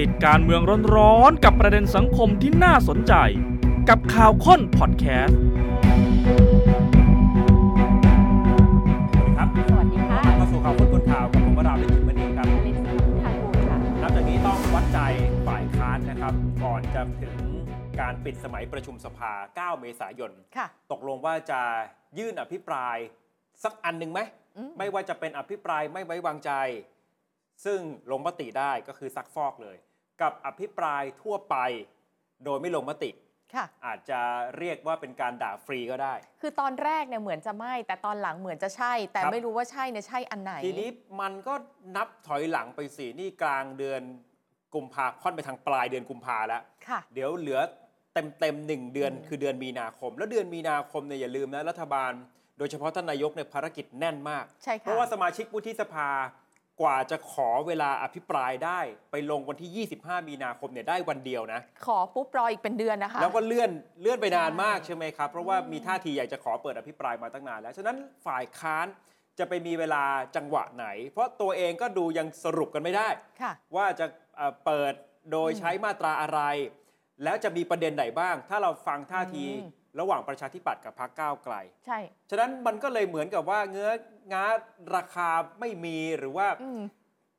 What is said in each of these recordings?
ติดการเมืองร้อนๆกับประเด็นสังคมที่น่าสนใจ กับข่าวค้นพอดแคสต์สวัสดีครับสวัสดีค่ะเข้าสู่ข่าวคนคนข่าวกับผมวราวิจิตรมณีครับอเล็กซ์ทางกูลค่ะนับจากนี้ต้องวัดใจฝ่ายค้านนะครับ ก่อนจะถึงการปิดสมัยประชุมสภา 9 เมษายนค่ะตกลงว่าจะยื่นอภิปรายสักอันหนึ่งไหมอืมไม่ว่าจะเป็นอภิปรายไม่ไว้วางใจ ซึ่งลงมติได้ก็คือซักฟอกเลย กับอภิปรายทั่วไป โดยไม่ลงมติค่ะอาจจะเรียกว่าเป็นการด่าฟรีก็ได้ คือตอนแรกเนี่ยเหมือนจะไม่ แต่ตอนหลังเหมือนจะใช่ แต่ครับไม่รู้ว่าใช่เนี่ยใช่อันไหน ทีนี้มันก็นับถอยหลังไปสินี่กลางเดือนกุมภาค่อนไปทางปลายเดือนกุมภาแล้วค่ะเดี๋ยวเหลือเต็มเต็มๆหนึ่งเดือนอืมคือเดือนมีนาคม แล้วเดือนมีนาคมเนี่ยอย่าลืมนะรัฐบาล โดยเฉพาะท่านนายกเนี่ยภารกิจแน่นมากใช่เพค่ะราะว่าสมาชิกวุฒิสภา กว่าจะขอเวลาอภิปรายได้ไปลงวันที่ 25 มีนาคมเนี่ยได้วันเดียวนะ ขอปุ๊บรออีกเป็นเดือนนะคะ แล้วก็เลื่อนเลื่อนไปนานมากใช่ใช่ไหมครับ เพราะว่ามีท่าทีอยากจะขอเปิดอภิปรายมาตั้งนานแล้ว ฉะนั้นฝ่ายค้านจะไปมีเวลาจังหวะไหน เพราะตัวเองก็ดูยังสรุปกันไม่ได้ค่ะว่าจะเอ่อเปิดโดยอืมใช้มาตราอะไร แล้วจะมีประเด็นไหนบ้าง ถ้าเราฟังท่าทีอืม ระหว่างประชาธิปัตย์กับพรรคก้าวไกล ใช่ ฉะนั้นมันก็เลยเหมือนกับว่าเงื้องาราคาไม่มีหรือว่าอืม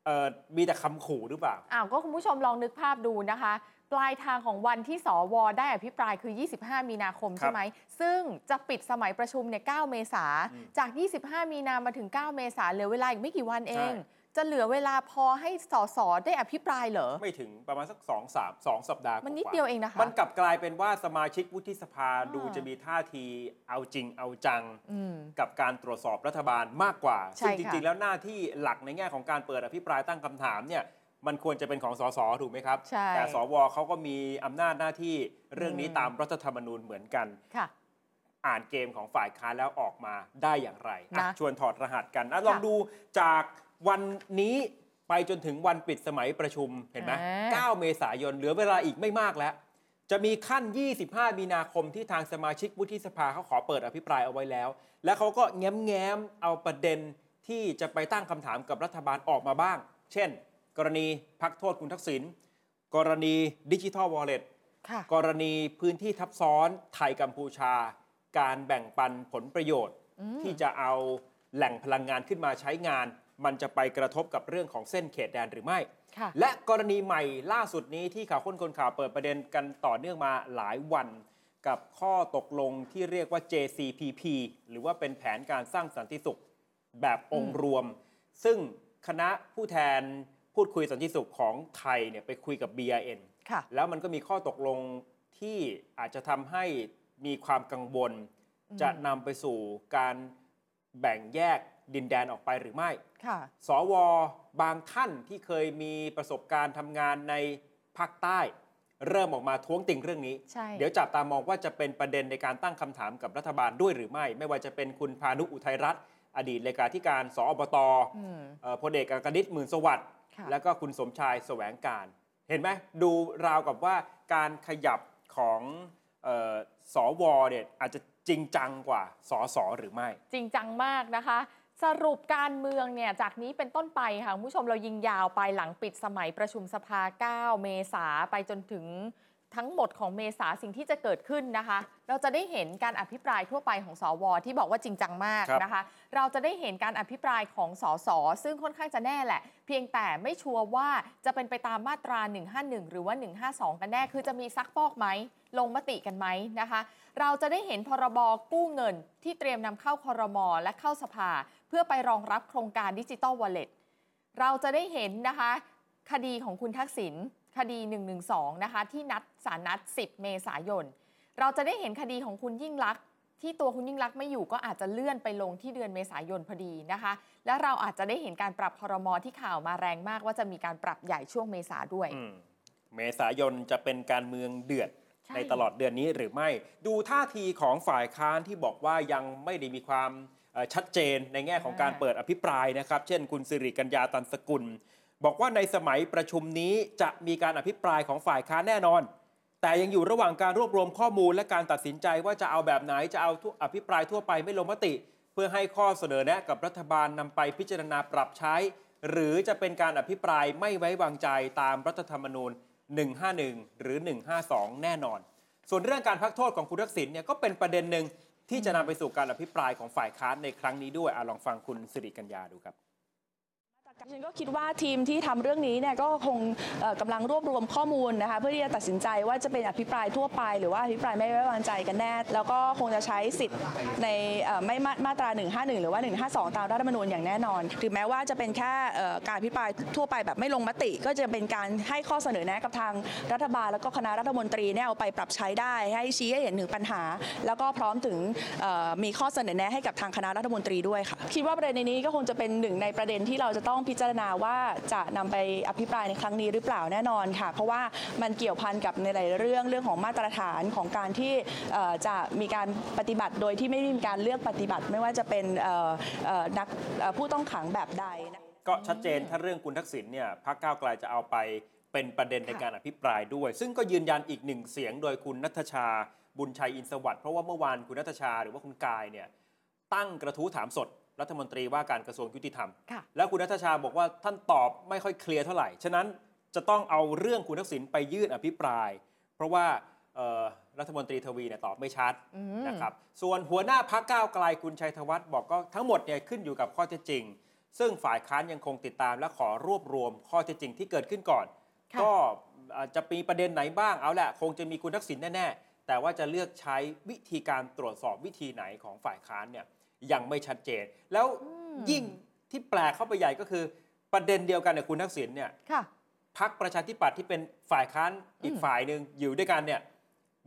เอ่อมีแต่คำขู่หรือเปล่า อ้าว ก็คุณผู้ชมลองนึกภาพดูนะคะ ปลายทางของวันที่สวได้อภิปรายคือ 25 มีนาคมครับใช่ไหม ซึ่งจะปิดสมัยประชุมเนี่ย 9 เมษาอืมจาก 25 มีนามาถึง 9 เมษาเหลือเวลาอีกไม่กี่วันเองใช่ จะเหลือเวลาพอให้สสได้อภิปรายเหรอ ไม่ถึงประมาณสักสองสามสองสัปดาห์มันนิดกาๆเดียวเองนะคะ มันกลับกลายเป็นว่าสมาชิกวุฒิสภาอ่าดูจะมีท่าทีเอาจริงเอาจังอืมกับการตรวจสอบรัฐบาลมากกว่าใช่ซึ่งจค่ะริง ๆ แล้วหน้าที่หลักในแง่ของการเปิดอภิปรายตั้งคำถามเนี่ยมันควรจะเป็นของสสถูกไหมครับใช่แต่สวเขาก็มีอำนาจหน้าที่เรื่องนี้อืมตามรัฐธรรมนูญเหมือนกันค่ะอ่านเกมของฝ่ายค้านแล้วออกมาได้อย่างไรอะนะชวนถอดรหัสกันอะลองดูจาก วันนี้ไปจนถึงวันปิดสมัยประชุมเห็นไหมอ่า9เมษายนเหลือเวลาอีกไม่มากแล้ว จะมีขั้น 25 มีนาคมที่ทางสมาชิกวุฒิสภาเขาขอเปิดอภิปรายเอาไว้แล้ว และเขาก็แง้มแง้มๆเอาประเด็นที่จะไปตั้งคำถามกับรัฐบาลออกมาบ้าง เช่น กรณีพักโทษคุณทักษิณกรณีดิจิทัลวอลเล็ตค่ะกรณีพื้นที่ทับซ้อนไทยกัมพูชา การแบ่งปันผลประโยชน์อืมที่จะเอาแหล่งพลังงานขึ้นมาใช้งาน มันจะไปกระทบกับเรื่องของเส้นเขตแดนหรือไม่ค่ะและกรณีใหม่ล่าสุดนี้ที่ข่าวค้นคนข่าวเปิดประเด็นกันต่อเนื่องมาหลายวัน กับข้อตกลงที่เรียกว่า JCPP หรือว่าเป็นแผนการสร้างสันติสุขแบบองค์รวม ซึ่งคณะผู้แทนพูดคุยสันติสุขของไทยเนี่ยไปคุยกับ BRN ค่ะแล้วมันก็มีข้อตกลงที่อาจจะทำให้มีความกังวลอืมจะนำไปสู่การแบ่งแยก ดินแดนออกไปหรือไม่ค่ะสวบางท่านที่เคยมีประสบการณ์ทำงานในภาคใต้ เริ่มออกมาท้วงติงเรื่องนี้ใช่เดี๋ยวจับตามองว่าจะเป็นประเด็นในการตั้งคำถามกับรัฐบาลด้วยหรือไม่ ไม่ว่าจะเป็นคุณพานุอุทัยรัตน์อดีตเลขาธิการสอบตอืมเอ่อพลเอกอัครนิตหมื่นสวัสดิ์ค่ะแล้วก็คุณสมชายแสวงการ เห็นไหมดูราวกับว่าการขยับของเออสวเนี่ยอาจจะจริงจังกว่าสสหรือไม่ จริงจังมากนะคะ สรุปการเมืองเนี่ยจากนี้เป็นต้นไปค่ะคุณผู้ชมเรายิงยาวไปหลังปิดสมัยประชุมสภา 9 เมษาไปจนถึงทั้งหมดของเมษาสิ่งที่จะเกิดขึ้นนะคะ เราจะได้เห็นการอภิปรายทั่วไปของสวที่บอกว่าจริงจังมากนะคะ เราจะได้เห็นการอภิปรายของสสซึ่งค่อนข้างจะแน่แหละ เพียงแต่ไม่ชัวร์ว่าจะเป็นไปตามมาตรา 151 หรือว่า 152 กันแน่คือจะมีซักฟอกไหม ลงมติกันไหมนะคะ เราจะได้เห็นพรบกู้เงินที่เตรียมนำเข้าคอรมอและเข้าสภา เพื่อไปรองรับโครงการดิจิ t a ลวอลเล็ตเราจะได้เห็นนะคะ คดีของคุณทักษิณคดี 112 นะคะ ที่นัดสารนัด 10 เมษายน เราจะได้เห็นคดีของคุณยิ่งลักษณ์ที่ตัวคุณยิ่งลักษณ์ไม่อยู่ก็อาจจะเลื่อนไปลงที่เดือนเมษายนพอดีนะคะ และเราอาจจะได้เห็นการปรับคอรมอที่ข่าวมาแรงมากว่าจะมีการปรับใหญ่ช่วงเมษาด้วย เมษายนจะเป็นการเมืองเดือด ใช่ในตลอดเดือนนี้หรือไม่ ดูท่าทีของฝ่ายค้านที่บอกว่ายังไม่ได้มีความเอ่อชัดเจนในแง่ของการเปิดอภิปรายนะครับ เช่น คุณสิริกัญญาตันสกุล บอกว่าในสมัยประชุมนี้จะมีการอภิปรายของฝ่ายค้านแน่นอน แต่ยังอยู่ระหว่างการรวบรวมข้อมูลและการตัดสินใจว่าจะเอาแบบไหนจะเอาทุอภิปรายทั่วไปไม่ลงมติ เพื่อให้ข้อเสนอแนะกับรัฐบาลนำไปพิจารณาปรับใช้ หรือจะเป็นการอภิปรายไม่ไว้วางใจตามรัฐธรรมนูญ 151 หรือ 152 แน่นอน ส่วนเรื่องการพักโทษของคุณทักษิณเนี่ยก็เป็นประเด็นหนึ่งที่จะนำไปสู่การอภิปรายของฝ่ายค้านในครั้งนี้ด้วยอลองฟังคุณสิริกัญญาดูครับ ฉันก็คิดว่าทีมที่ทำเรื่องนี้เนี่ยก็คงเอ่อกำลังรวบรวมข้อมูลนะคะเพื่อที่จะตัดสินใจว่าจะเป็นอภิปรายทั่วไปหรือว่าอภิปรายไม่ไว้วางใจกันแน่ แล้วก็คงจะใช้สิทธิ์ในไม่มามาตรา 151 หรือว่า 152 ตามรัฐธรรมนูญอย่างแน่นอน ถึงแม้ว่าจะเป็นแค่การอภิปรายทั่วไปแบบไม่ลงมติ ก็จะเป็นการให้ข้อเสนอแนะกับทางรัฐบาล แล้วก็คณะรัฐมนตรีเนี่ยเอาไปปรับใช้ได้ ให้ชี้ให้เห็นถึงปัญหา แล้วก็พร้อมถึงมีข้อเสนอแนะให้กับทางคณะรัฐมนตรีด้วยค่ะคิดว่าประเด็นนี้ก็คงจะเป็นหนึ่งในประเด็นที่เราจะต้องพิจารณาว่าจะนำไปอภิปรายในครั้งนี้หรือเปล่าแน่นอนค่ะ เพราะว่ามันเกี่ยวพันกับในหลายเรื่องเรื่องของมาตรฐานของการที่จะมีการปฏิบัติโดยที่ไม่มีการเลือกปฏิบัติ ไม่ว่าจะเป็นนักผู้ต้องขังแบบใดนะก็ชัดเจนถ้าเรื่องคุณทักษิณเนี่ยพรรคก้าวไกลจะเอาไปเป็นประเด็นในการอภิปรายด้วย ซึ่งก็ยืนยันอีกหนึ่งเสียงโดยคุณนัทชาบุญชัยอินสวัสดิ์เพราะว่าเมื่อวานคุณนัทชาหรือว่าคุณกายเนี่ยตั้งกระทู้ถามสด รัฐมนตรีว่าการกระทรวงยุติธรรมค่ะแล้วคุณนัทชาบอกว่าท่านตอบไม่ค่อยเคลียร์เท่าไหร่ ฉะนั้นจะต้องเอาเรื่องคุณทักษิณไปยื่นอภิปราย เพราะว่าเอ่อรัฐมนตรีทวีเนี่ยตอบไม่ชัดอืมนะครับส่วนหัวหน้าพักก้าวไกลคุณชัยธวัฒน์บอกก็ทั้งหมดเนี่ยขึ้นอยู่กับข้อเท็จจริง ซึ่งฝ่ายค้านยังคงติดตามและขอรวบรวมข้อเท็จจริงที่เกิดขึ้นก่อนค่ะก็อาจจะมีประเด็นไหนบ้างเอาแหละคงจะมีคุณทักษิณแน่ๆแต่ว่าจะเลือกใช้วิธีการตรวจสอบวิธีไหนของฝ่ายค้านเนี่ย ยังไม่ชัดเจน แล้วยิ่งที่แปลกเข้าไปใหญ่ก็คือ ประเด็นเดียวกันเนี่ยคุณทักษิณเนี่ยค่ะพักประชาธิปัตย์ที่เป็นฝ่ายค้านอีกอืมฝ่ายหนึ่งอยู่ด้วยกันเนี่ย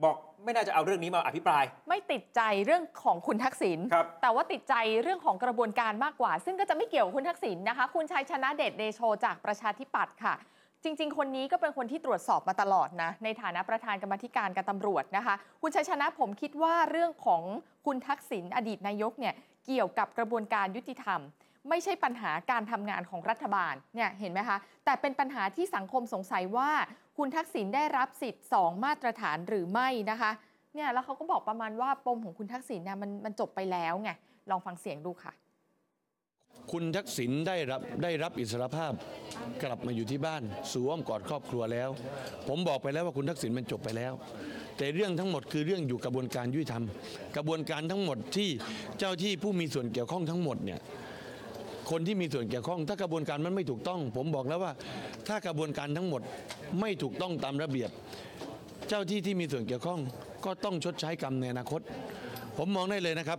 บอกไม่น่าจะเอาเรื่องนี้มาอภิปราย ไม่ติดใจเรื่องของคุณทักษิณครับแต่ว่าติดใจเรื่องของกระบวนการมากกว่า ซึ่งก็จะไม่เกี่ยวกับคุณทักษิณนะคะ คุณชัยชนะเดชเดโชจากประชาธิปัตย์ค่ะ จริง ๆ คนนี้ก็เป็นคนที่ตรวจสอบมาตลอดนะ ในฐานะประธานกรรมธิการการตำรวจนะคะ คุณชัยชนะผมคิดว่าเรื่องของคุณทักษิณอดีตนายกเนี่ยเกี่ยวกับกระบวนการยุติธรรม ไม่ใช่ปัญหาการทำงานของรัฐบาลเนี่ยเห็นไหมคะแต่เป็นปัญหาที่สังคมสงสัยว่า คุณทักษิณได้รับสิทธิ์ 2 มาตรฐานหรือไม่นะคะเนี่ยแล้วเขาก็บอกประมาณว่าปมของคุณทักษิณเนี่ยมันมันจบไปแล้วไงลองฟังเสียงดูค่ะ คุณทักษิณได้รับได้รับอิสรภาพกลับมาอยู่ที่บ้านสู่อ้อมกอดครอบครัวแล้ว ผมบอกไปแล้วว่าคุณทักษิณมันจบไปแล้ว แต่เรื่องทั้งหมดคือเรื่องอยู่กระบวนการยุติธรรม กระบวนการทั้งหมดที่เจ้าที่ผู้มีส่วนเกี่ยวข้องทั้งหมดเนี่ยคนที่มีส่วนเกี่ยวข้อง ถ้ากระบวนการมันไม่ถูกต้อง ผมบอกแล้วว่า ถ้ากระบวนการทั้งหมดไม่ถูกต้องตามระเบียบ เจ้าที่ที่มีส่วนเกี่ยวข้อง ก็ต้องชดใช้กรรมในอนาคต ผมมองได้เลยนะครับ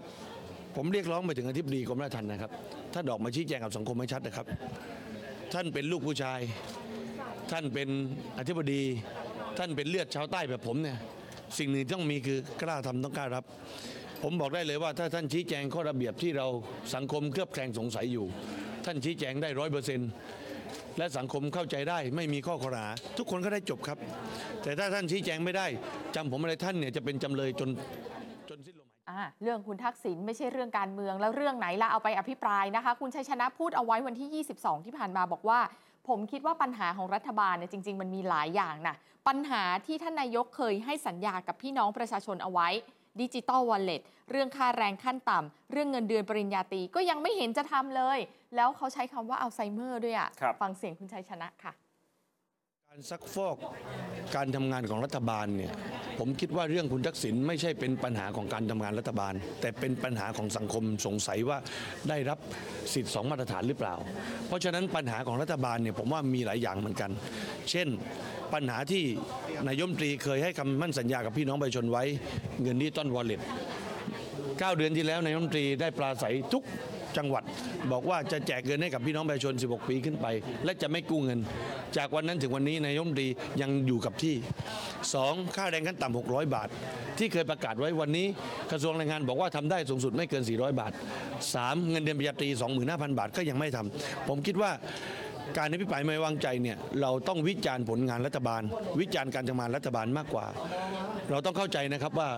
ผมเรียกร้องไปถึงอธิบดีกรมราชทัณฑ์นะครับ ท่านออกมาชี้แจงกับสังคมให้ชัดนะครับ ท่านเป็นลูกผู้ชาย ท่านเป็นอธิบดี ท่านเป็นเลือดชาวใต้แบบผมเนี่ยสิ่งหนึ่งต้องมีคือกล้าทำต้องกล้ารับ ผมบอกได้เลยว่าถ้าท่านชี้แจงข้อระเบียบที่เราสังคมเคลือบแคลงสงสัยอยู่ ท่านชี้แจงได้ร้อยเปอร์เซ็นต์และสังคมเข้าใจได้ไม่มีข้อขอหาทุกคนก็ได้จบครับ แต่ถ้าท่านชี้แจงไม่ได้จำผมอะไรท่านเนี่ยจะเป็นจำเลยจน เรื่องคุณทักษิณไม่ใช่เรื่องการเมืองแล้วเรื่องไหนล่ะเอาไปอภิปรายนะคะ คุณชัยชนะพูดเอาไว้วันที่ 22 ที่ผ่านมาบอกว่า ผมคิดว่าปัญหาของรัฐบาลเนี่ยจริง ๆ มันมีหลายอย่างนะปัญหาที่ท่านนายกเคยให้สัญญากับพี่น้องประชาชนเอาไว้ digital wallet เรื่องค่าแรงขั้นต่ำเรื่องเงินเดือนปริญญาตรีก็ยังไม่เห็นจะทำเลย แล้วเขาใช้คำว่าอัลไซเมอร์ด้วยอะครับฟังเสียงคุณชัยชนะค่ะ การซักฟอกการทำงานของรัฐบาลเนี่ยผมคิดว่าเรื่องคุณทักษิณไม่ใช่เป็นปัญหาของการทำงานรัฐบาล แต่เป็นปัญหาของสังคมสงสัยว่าได้รับสิทธิ์สองมาตรฐานหรือเปล่า เพราะฉะนั้นปัญหาของรัฐบาลเนี่ยผมว่ามีหลายอย่างเหมือนกัน เช่นปัญหาที่นายมตรีเคยให้คำมั่นสัญญากับพี่น้องประชาชนไว้เงินดิจิตอลวอลเล็ต9เดือนที่แล้วนายมตรีได้ปราศัยทุกจังหวัด บอกว่าจะแจกเงินให้กับพี่น้องประชาชน 16 ปีขึ้นไป และจะไม่กู้เงิน จากวันนั้นถึงวันนี้นายกรัฐมนตรียังอยู่กับที่ 2. ค่าแรงขั้นต่ำ600 บาท ที่เคยประกาศไว้วันนี้กระทรวงแรงงานบอกว่าทำได้สูงสุดไม่เกิน 400 บาท 3. เงินเดือนปริญญาตรี 25,000 บาทก็ยังไม่ทำผมคิดว่าการอภิปรายไม่ไว้วางใจเนี่ยเราต้องวิจารณ์ผลงานรัฐบาล วิจารณ์การทำงานรัฐบาลมากกว่า เราต้องเข้าใจนะครับว่า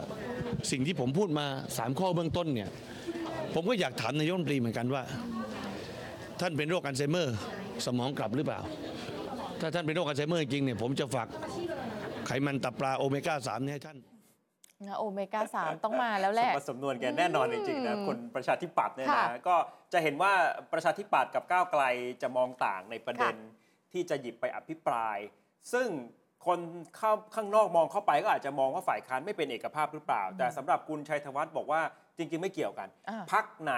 สิ่งที่ผมพูดมา 3 ข้อเบื้องต้นเนี่ยผมก็อยากถามนายกรัฐมนตรีเหมือนกันว่า ท่านเป็นโรคอัลไซเมอร์ สมองกลับหรือเปล่า ถ้าท่านเป็นโรคอัลไซเมอร์จริงๆเนี่ยผมจะฝากไขมันตับปลาโอเมก้า3เนี่ยให้ท่านโอเมก้าสามต้องมาแล้วแหละ สมบัติสำนวนแกแน่นอนจริงๆนะอืมคนประชาธิปัตย์เนี่ยค่ะนะก็จะเห็นว่าประชาธิปัตย์กับก้าวไกลจะมองต่างในประเด็นที่จะหยิบไปอภิปราย ซึ่งคนเข้าข้างนอกมองเข้าไปก็อาจจะมองว่าฝ่ายค้านไม่เป็นเอกภาพหรือเปล่า แต่สำหรับคุณชัยธวัฒน์บอกว่าจริง ๆ ไม่เกี่ยวกันอ่า พักไหน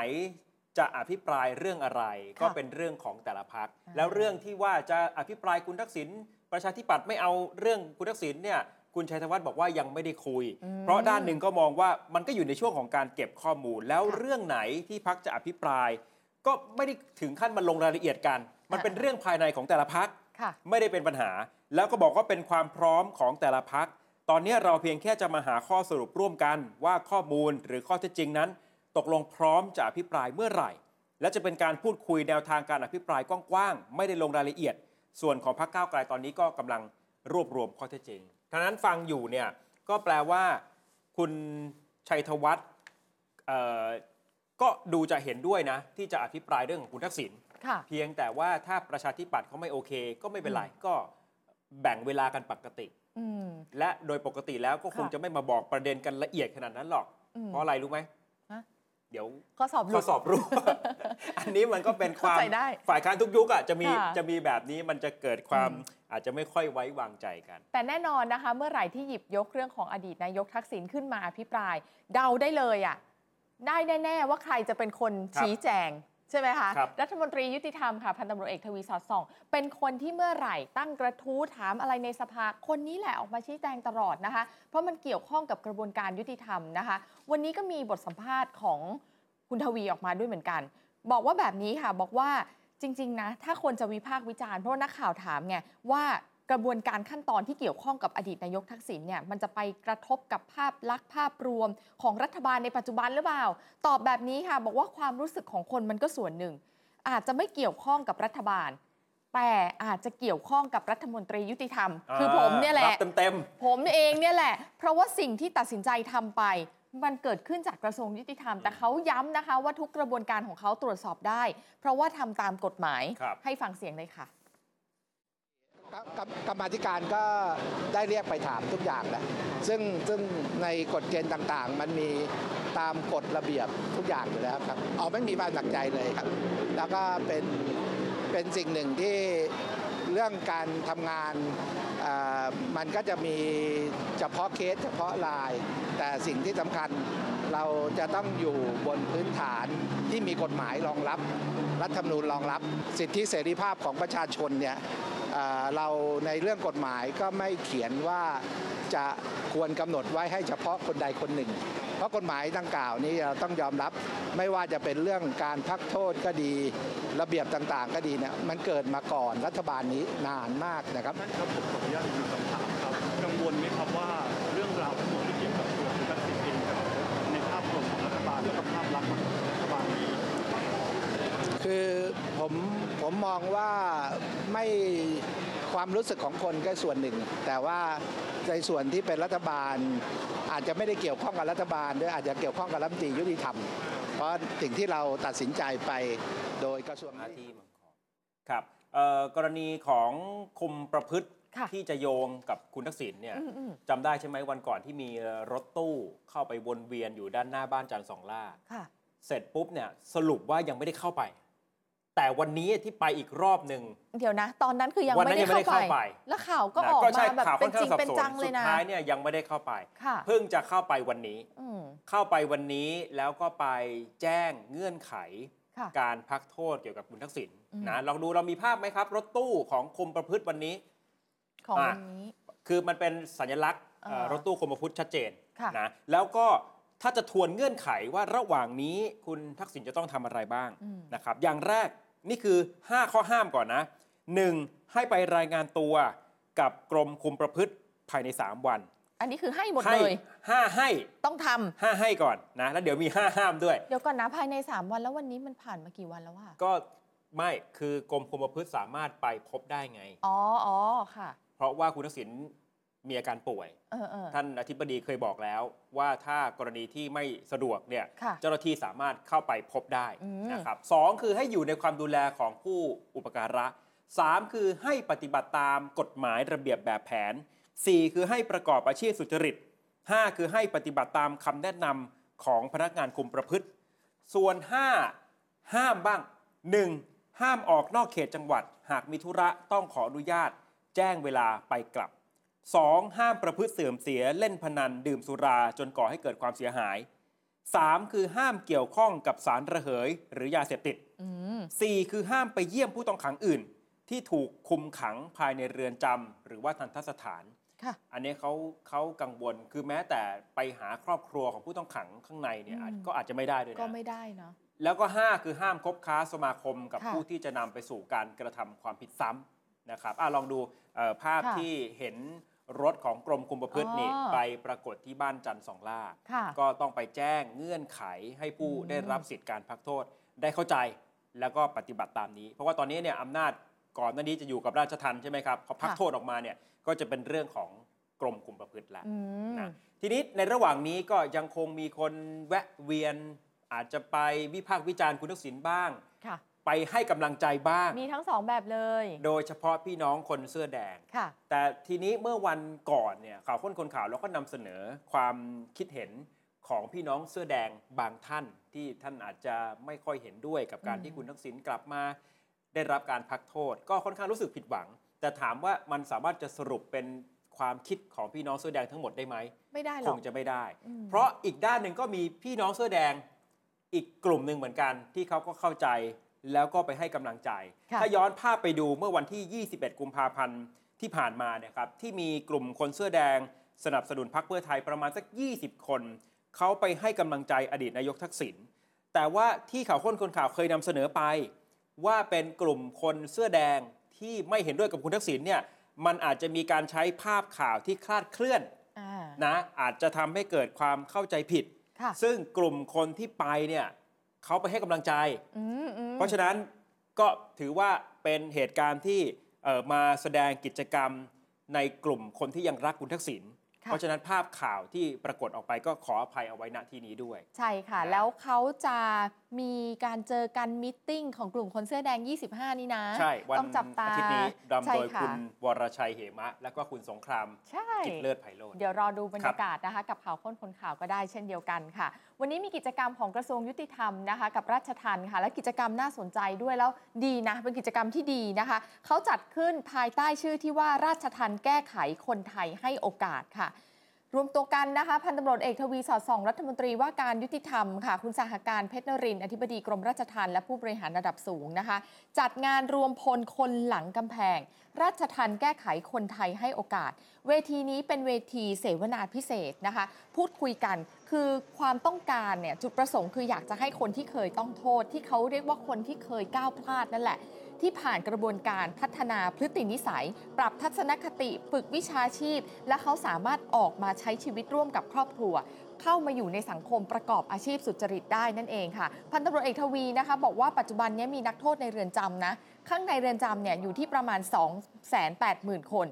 จะอภิปรายเรื่องอะไร ก็ค่ะเป็นเรื่องของแต่ละพักอ่าแล้วเรื่องที่ว่าจะอภิปรายคุณทักษิณประชาธิปัตย์ไม่เอาเรื่องคุณทักษิณเนี่ยคุณชัยธวัฒน์บอกว่ายังไม่ได้คุยอืมเพราะด้านหนึ่งก็มองว่ามันก็อยู่ในช่วงของการเก็บข้อมูล แล้วค่ะเรื่องไหนที่พักจะอภิปราย ก็ไม่ได้ถึงขั้นมาลงรายละเอียดกัน มันค่ะเป็นเรื่องภายในของแต่ละพักค่ะไม่ได้เป็นปัญหา แล้วก็บอกว่าเป็นความพร้อมของแต่ละพัก ตอนนี้เราเพียงแค่จะมาหาข้อสรุปร่วมกันว่าข้อมูลหรือข้อเท็จจริงนั้น ตกลงพร้อมจะอภิปรายเมื่อไหร่ และจะเป็นการพูดคุยแนวทางการอภิปรายกว้างๆไม่ได้ลงรายละเอียด ส่วนของพรรคก้าวไกลตอนนี้ก็กำลังรวบรวมข้อเท็จจริงฉะนั้นฟังอยู่เนี่ยก็แปลว่าคุณชัยธวัฒน์เอ่อก็ดูจะเห็นด้วยนะ ที่จะอภิปรายเรื่องของคุณทักษิณค่ะเพียงแต่ว่าถ้าประชาธิปัตย์เขาไม่โอเค ก็ไม่เป็นไรก็แบ่งเวลากันปกติอืมและโดยปกติแล้วก็คงค่ะจะไม่มาบอกประเด็นกันละเอียดขนาดนั้นหรอกอืมเพราะอะไรรู้ไหมฮะ เดี๋ยวข้อสอบหลุข้อดสอบรู้ อันนี้มันก็เป็นความเข้าใจได้ฝ่ายค้านทุกยุคอะจะมีค่ะจะมีแบบนี้มันจะเกิดความอืมอาจจะไม่ค่อยไว้วางใจกัน แต่แน่นอนนะคะ เมื่อไหร่ที่หยิบยกเรื่องของอดีตนายกทักษิณขึ้นมาอภิปราย เดาได้เลยอะได้แน่ ๆ ว่าใครจะเป็นคนครับชี้แจง ใช่ไหมคะครับ รัฐมนตรียุติธรรมค่ะพันตำรวจเอกทวีสอดส่อง เป็นคนที่เมื่อไหร่ตั้งกระทู้ถามอะไรในสภาคนนี้แหละออกมาชี้แจงตลอดนะคะ เพราะมันเกี่ยวข้องกับกระบวนการยุติธรรมนะคะ วันนี้ก็มีบทสัมภาษณ์ของคุณทวีออกมาด้วยเหมือนกัน บอกว่าแบบนี้ค่ะบอกว่าจริง ๆ นะ ถ้าคนจะวิพากษ์วิจารณ์เพราะว่านักข่าวถามไงว่า กระบวนการขั้นตอนที่เกี่ยวข้องกับอดีตนายกทักษิณเนี่ยมันจะไปกระทบกับภาพลักษณ์ภาพรวมของรัฐบาลในปัจจุบันหรือเปล่า ตอบแบบนี้ค่ะ บอกว่าความรู้สึกของคนมันก็ส่วนหนึ่ง อาจจะไม่เกี่ยวข้องกับรัฐบาล แต่อาจจะเกี่ยวข้องกับรัฐมนตรียุติธรรม คือผมเนี่ยแหรัละบเต็มผมเองเนี่ยแหละ เพราะว่าสิ่งที่ตัดสินใจทำไปมันเกิดขึ้นจากกระทรวงยุติธรรม แต่เขาย้ำนะคะ ว่าทุกกระบวนการของเขาตรวจสอบได้ เพราะว่าทำตามกฎหมายครับให้ฟังเสียงเลยค่ะ กรรมกาธิการก็ได้เรียกไปถามทุกอย่างแล้วซึ่งซึ่งในกฎเกณฑ์ต่างๆ มันมีตามกฎระเบียบทุกอย่างอยู่แล้วครับเอาไม่มีความหนักใจเลยครับ แล้วก็เป็นเป็นสิ่งหนึ่งที่เรื่องการทำงานมันก็จะมีเฉพาะเคสเฉพาะราย แต่สิ่งที่สำคัญเราจะต้องอยู่บนพื้นฐานที่มีกฎหมายรองรับ รัฐธรรมนูญรองรับ สิทธิเสรีภาพของประชาชนเนี่ย เราในเรื่องกฎหมายก็ไม่เขียนว่าจะควรกำหนดไว้ให้เฉพาะคนใดคนหนึ่ง เพราะกฎหมายดังกล่าวนี้เราต้องยอมรับไม่ว่าจะเป็นเรื่องการพักโทษก็ดี ระเบียบต่างๆ ก็ดีเนี่ยมันเกิดมาก่อนรัฐบาลนี้นานมากนะครับท่านครับผมขออนุญาตอีคำถามครับกังวลไหมครับว่าเรื่องราวทั้งหมดที่เกี่ยวกับตัวคุณทักษิณเองในภาพรวมของรัฐบาลและภาพลักษณ์ของรัฐบาลนี้ คือผมผมมองว่าไม่ความรู้สึกของคนก็ส่วนหนึ่ง แต่ว่าในส่วนที่เป็นรัฐบาล อาจจะไม่ได้เกี่ยวข้องกับรัฐบาลด้วยอาจจะเกี่ยวข้องกับรัฐมนตรียุติธรรม เพราะสิ่งที่เราตัดสินใจไปโดยกระทรวงหน้าที่มังกรครับเอ่อกรณีของคุมประพฤติค่ะที่จะโยงกับคุณทักษิณเนี่ยอืมอืมจำได้ใช่ไหมวันก่อนที่มีรถตู้เข้าไปวนเวียนอยู่ด้านหน้าบ้านจันทร์สองล่าค่ะเสร็จปุ๊บเนี่ยสรุปว่ายังไม่ได้เข้าไป แต่วันนี้ที่ไปอีกรอบหนึ่ง เดี๋ยวนะ ตอนนั้นคือยังวันไม่นั้นได้ยังไม่ได้เข้าเข้าไป ไปแล้วข่าวก็นะออกใช่มาแบบข่าวเป็ค่อนนจข้าริงงสับเป็นสจันงเลสุยดนะ ท้ายเนี่ยยังไม่ได้เข้าไป ค่ะ เพิ่งจะเข้าไปวันนี้ อืม เข้าไปวันนี้แล้วก็ไปแจ้งเงื่อนไข ค่ะการพักโทษเกี่ยวกับคุณทักษิณอืม นะลองดูเรามีภาพไหมครับ รถตู้ของคุมประพฤติวันนี้ ของอะวันนี้ คือมันเป็นสัญลักษณ์อ่าเอ่อรถตู้คุมประพฤติชัดเจนค่ะ นะแล้วก็ ถ้าจะทวนเงื่อนไขว่าระหว่างนี้คุณทักษิณจะต้องทำอะไรบ้างอืมนะครับ อย่างแรกนี่คือ 5 ข้อห้ามก่อนนะ 1. ให้ไปรายงานตัวกับกรมคุมประพฤติภายใน 3 วัน อันนี้คือให้หมดให้เลยห้าให้ต้องทำห้าให้ก่อนนะ แล้วเดี๋ยวมี5ห้ามด้วย เดี๋ยวก่อนนะภายใน 3 วันแล้ววันนี้มันผ่านมากี่วันแล้วว่าก็ไม่คือกรมคุมประพฤติสามารถไปพบได้ไง อ๋ออ๋อค่ะ เพราะว่าคุณทักษิณ มีอาการป่วย เออเออ ท่านอธิบดีเคยบอกแล้ว ว่าถ้ากรณีที่ไม่สะดวกเนี่ยค่ะเจ้าหน้าที่สามารถเข้าไปพบได้อืม นะครับสองคือให้อยู่ในความดูแลของผู้อุปการะสามคือให้ปฏิบัติตามกฎหมายระเบียบแบบแผนสี่คือให้ประกอบอาชีพสุจริต5คือให้ปฏิบัติตามคำแนะนำของพนักงานคุมประพฤติ ส่วน 5 ห้ามบ้าง 1. ห้ามออกนอกเขตจังหวัด หากมีธุระต้องขออนุญาต แจ้งเวลาไปกลับ 2. ห้ามประพฤติเสื่อมเสียเล่นพนันดื่มสุราจนก่อให้เกิดความเสียหาย 3. คือห้ามเกี่ยวข้องกับสารระเหยหรือยาเสพติดอืม4คือห้ามไปเยี่ยมผู้ต้องขังอื่น ที่ถูกคุมขังภายในเรือนจำหรือว่าทันทสถานค่ะอันนี้เขาเขากังวลคือแม้แต่ไปหาครอบครัวของผู้ต้องขังข้างในเนี่ยอืมอาจก็อาจจะไม่ได้ด้วยก็นะไม่ได้เนาะแล้วก็ 5 คือห้ามคบค้าสมาคมกับค่ะผู้ที่จะนำไปสู่การกระทำความผิดซ้ำนะครับอะลองดูเอ่อภาพค่ะที่เห็น รถของกรมคุมประพฤตินี่อ๋อไปปรากฏที่บ้านจันทร์สองล่า ค่ะก็ต้องไปแจ้งเงื่อนไขให้ผู้อืม ได้รับสิทธิการพักโทษ ได้เข้าใจแล้วก็ปฏิบัติตามนี้ เพราะว่าตอนนี้เนี่ยอำนาจก่อนหน้านี้จะอยู่กับราชทัณฑ์ใช่ไหมครับพอพักโทษออกมาเนี่ยก็จะเป็นเรื่องของกรมคุมประพฤติแล้วอืม นะทีนี้ในระหว่างนี้ก็ยังคงมีคนแวะเวียนอาจจะไปวิพากษ์วิจารณ์คุณทักษิณบ้าง ค่ะ ไปให้กำลังใจบ้าง มีทั้งสองแบบเลย โดยเฉพาะพี่น้องคนเสื้อแดง ค่ะ แต่ทีนี้เมื่อวันก่อนเนี่ยข่าวค้นคนข่าวเราก็นำเสนอความคิดเห็นของพี่น้องเสื้อแดงบางท่าน ที่ท่านอาจจะไม่ค่อยเห็นด้วยกับการอืม ที่คุณทักษิณกลับมา ได้รับการพักโทษ ก็ค่อนข้างรู้สึกผิดหวัง แต่ถามว่ามันสามารถจะสรุปเป็นความคิดของพี่น้องเสื้อแดงทั้งหมดได้ไหมไม่ได้หรคอกงจะไม่ได้ อืมเพราะอีกด้านหนึ่งก็มีพี่น้องเสื้อแดงอีกกลุ่มหนึ่งเหมือนกัน ที่เขาก็เข้าใจ แล้วก็ไปให้กำลังใจค่ะถ้าย้อนภาพไปดูเมื่อวันที่ 21 กุมภาพันธ์ที่ผ่านมาเนี่ยครับที่มีกลุ่มคนเสื้อแดง สนับสนุนพรรคเพื่อไทยประมาณสัก 20 คน เขาไปให้กำลังใจอดีตนายกทักษิณแต่ว่าที่ข่าวค้นคนข่าวเคยนำเสนอไป ว่าเป็นกลุ่มคนเสื้อแดงที่ไม่เห็นด้วยกับคุณทักษิณเนี่ยมันอาจจะมีการใช้ภาพข่าวที่คลาดเคลื่อนอ่านะอาจจะทำให้เกิดความเข้าใจผิดค่ะซึ่งกลุ่มคนที่ไปเนี่ย เขาไปให้กำลังใจอืมอืมเพราะฉะนั้นก็ถือว่าเป็นเหตุการณ์ที่เอ่อมาแสดงกิจกรรมในกลุ่มคนที่ยังรักคุณทักษิณค่ะเพราะฉะนั้นภาพข่าวที่ปรากฏออกไปก็ขออภัยเอาไว้ณที่นี้ด้วย ใช่ค่ะนะแล้วเขาจะ มีการเจอกันมิทติ้งของกลุ่มคนเสื้อแดง 25 นี่นะ ใช่วันต้องจับตาอาทิตย์นี้นำใช่โดยค่ะคุณวรชัยเหมะ และก็คุณสงครามใช่กิจเลิศไพโรจน์เดี๋ยวรอดูบรรยากาศนะคะ กับข่าวค้นคนข่าวก็ได้เช่นเดียวกันค่ะ วันนี้มีกิจกรรมของกระทรวงยุติธรรมนะคะ กับราชทัณฑ์ค่ะ และกิจกรรมน่าสนใจด้วยแล้วดีนะ เป็นกิจกรรมที่ดีนะคะเขาจัดขึ้นภายใต้ชื่อที่ว่าราชทัณฑ์แก้ไขคนไทยให้โอกาสค่ะ รวมตัวกันนะคะพันตำรวจเอกทวีสอดส่องรัฐมนตรีว่าการยุติธรรมค่ะ คุณสหการเพชรนริน อธิบดีกรมราชทัณฑ์และผู้บริหารระดับสูงนะคะ จัดงานรวมพลคนหลังกำแพง ราชทัณฑ์แก้ไขคนไทยให้โอกาส เวทีนี้เป็นเวทีเสวนาพิเศษนะคะ พูดคุยกันคือความต้องการเนี่ยจุดประสงค์คืออยากจะให้คนที่เคยต้องโทษ ที่เขาเรียกว่าคนที่เคยก้าวพลาดนั่นแหละ ที่ผ่านกระบวนการพัฒนาพฤตินิสัย ปรับทัศนคติฝึกวิชาชีพ และเขาสามารถออกมาใช้ชีวิตร่วมกับครอบครัว เข้ามาอยู่ในสังคมประกอบอาชีพสุจริตได้นั่นเองค่ะ พันตำรวจเอกทวีนะคะ บอกว่าปัจจุบันนี้มีนักโทษในเรือนจำนะ ข้างในเรือนจำเนี่ยอยู่ที่ประมาณ 2 8 0 0 0 0 คน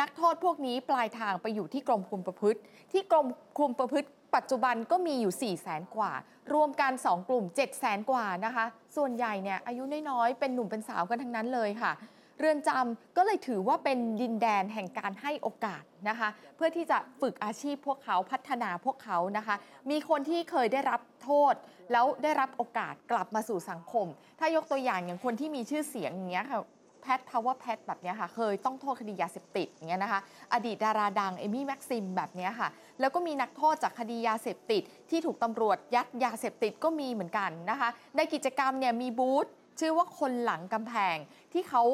นักโทษพวกนี้ปลายทางไปอยู่ที่กรมคุมประพฤติ ที่กรมคุมประพฤติ ปัจจุบันก็มีอยู่4 0 0แสนกว่า รวมกัน 2 กลุ่ม 7 0 0แสนกว่านะคะ ส่วนใหญ่เนี่ยอายุน้อยๆเป็นหนุ่มเป็นสาวกันทั้งนั้นเลยค่ะ เรือนจำก็เลยถือว่าเป็นดินแดนแห่งการให้โอกาสนะคะ เพื่อที่จะฝึกอาชีพพวกเขาพัฒนาพวกเขานะคะ มีคนที่เคยได้รับโทษ แล้วได้รับโอกาสกลับมาสู่สังคม ถ้ายกตัวอย่างอย่างคนที่มีชื่อเสียงอย่างเงี้ยค่ะ พทพาวเวอร์แพทแบบนี้ค่ะ เคยต้องโทษคดียาเสพติดอย่างเงี้ยนะคะ อดีตดาราดัง เอมี่แม็กซิมแบบนี้ค่ะ แล้วก็มีนักโทษจากคดียาเสพติด ที่ถูกตำรวจยัดยาเสพติดก็มีเหมือนกันนะคะ ในกิจกรรมเนี่ยมีบูธชื่อว่าคนหลังกำแพงที่เขา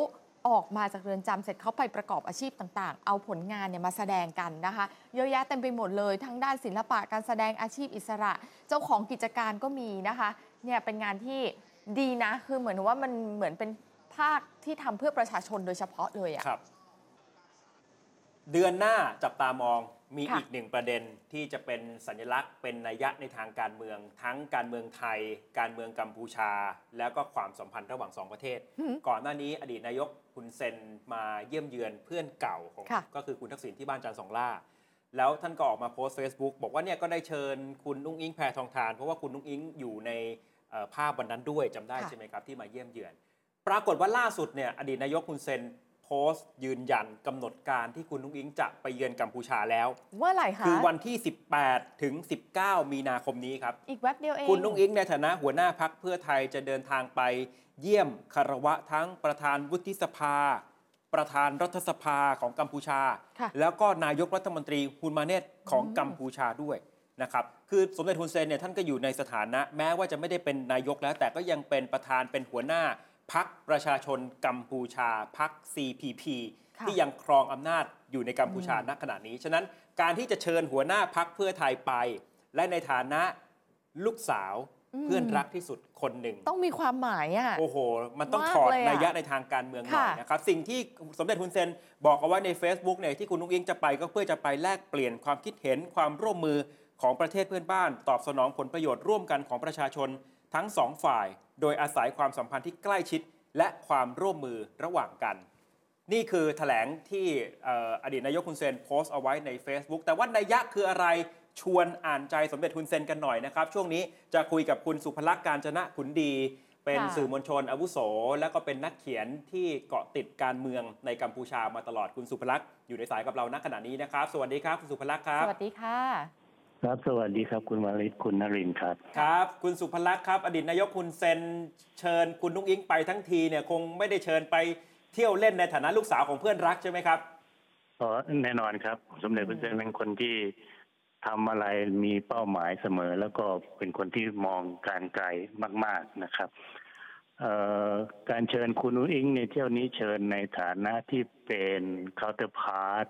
ออกมาจากเรือนจำเสร็จเขาไปประกอบอาชีพต่างๆ เอาผลงานเนี่ยมาแสดงกันนะคะ เยอะแยะเต็มไปหมดเลย ทั้งด้านศิลปะการแสดงอาชีพอิสระ เจ้าของกิจการก็มีนะคะ เนี่ยเป็นงานที่ดีนะ คือเหมือนว่ามันเหมือนเป็น ภาคที่ทำเพื่อประชาชนโดยเฉพาะเลยอะครับ เดือนหน้าจับตามองมีค่ะอีกหนึ่งประเด็นที่จะเป็นสัญลักษณ์เป็นนัยยะในทางการเมือง ทั้งการเมืองไทย การเมืองกัมพูชา แล้วก็ความสัมพันธ์ระหว่างสองประเทศ ก่อนหน้านี้อดีตนายกคุณเซนมาเยี่ยมเยือนเพื่อนเก่าของค่ะก็คือคุณทักษิณที่บ้านจันทร์สองล่า แล้วท่านก็ออกมาโพสต์ Facebook บอกว่าเนี่ยก็ได้เชิญคุณนุ้งอิงแพรทองทาน เพราะว่าคุณนุ้งอิงอยู่ในเอ่อภาพวันนั้นด้วยจำได้ค่ะใช่ไหมครับที่มาเยี่ยมเยือน ปรากฏว่าล่าสุดเนี่ยอดีตนายกคุณเซนโพสต์ยืนยันกำหนดการที่คุณนุ้งอิงจะไปเยือนกัมพูชาแล้ว เมื่อไหร่คะคือวันที่ 18 ถึง 19 มีนาคมนี้ครับ อีกแว็บเดียวเอง คุณนุ้งอิงในฐานะหัวหน้าพักเพื่อไทยจะเดินทางไปเยี่ยมคารวะทั้งประธานวุฒิสภา ประธานรัฐสภาของกัมพูชา ค่ะ แล้วก็นายกรัฐมนตรีฮุนมาเนตของกัมพูชาด้วยนะครับคือสมเด็จฮุนเซนเนี่ยท่านก็อยู่ในสถานะ แม้ว่าจะไม่ได้เป็นนายกแล้ว แต่ก็ยังเป็นประธานเป็นหัวหน้า พักประชาชนกัมพูชาพัก CPP ค่ะที่ยังครองอำนาจอยู่ในกัมพูชาณขณะนี้ ฉะนั้นการที่จะเชิญหัวหน้าพักเพื่อไทยไป และในฐานะลูกสาวอืมเพื่อนรักที่สุดคนหนึ่ง ต้องมีความหมายอะ โอ้โห มันต้องมากถอดเลยอะนัยยะในทางการเมืองหน่อยค่ะนะครับ สิ่งที่สมเด็จฮุนเซนบอกเอาไว้ใน Facebook เนี่ยที่คุณนุ้งอิงจะไปก็เพื่อจะไปแลกเปลี่ยนความคิดเห็นความร่วมมือของประเทศเพื่อนบ้าน ตอบสนองผลประโยชน์ร่วมกันของประชาชน ทั้งสองฝ่าย โดยอาศัยความสัมพันธ์ที่ใกล้ชิด และความร่วมมือระหว่างกัน นี่คือแถลงที่เอ่ออดีตนายกฮุนเซนโพสต์เอาไว้ใน Facebook แต่ว่านัยยะคืออะไรชวนอ่านใจสมเด็จฮุนเซนกันหน่อยนะครับ ช่วงนี้จะคุยกับคุณสุภลักษณ์การจนะขุนดี เป็นค่ะสื่อมวลชนอาวุโส แล้วก็เป็นนักเขียนที่เกาะติดการเมืองในกัมพูชามาตลอดคุณสุภลักษณ์อยู่ในสายกับเราณขณะนี้นะครับ สวัสดีครับคุณสุภลักษณ์ครับ สวัสดีค่ะ ครับ สวัสดีครับ คุณวาริศคุณนรินทร์ครับ ครับ คุณสุภลักษณ์ครับ อดีตนายกฮุนเซนเชิญคุณนุ้งอิงไปทั้งทีเนี่ยคงไม่ได้เชิญไปเที่ยวเล่นในฐานะลูกสาวของเพื่อนรักใช่ไหมครับอ๋อแน่นอนครับ สมเด็จฮุนเซนเป็นคนที่ทำอะไรมีเป้าหมายเสมอ แล้วก็เป็นคนที่มองการไกลมาก ๆนะครับเอ่อการเชิญคุณอุ๊งอิ๊งในเที่ยวนี้เชิญในฐานะที่เป็น counterpart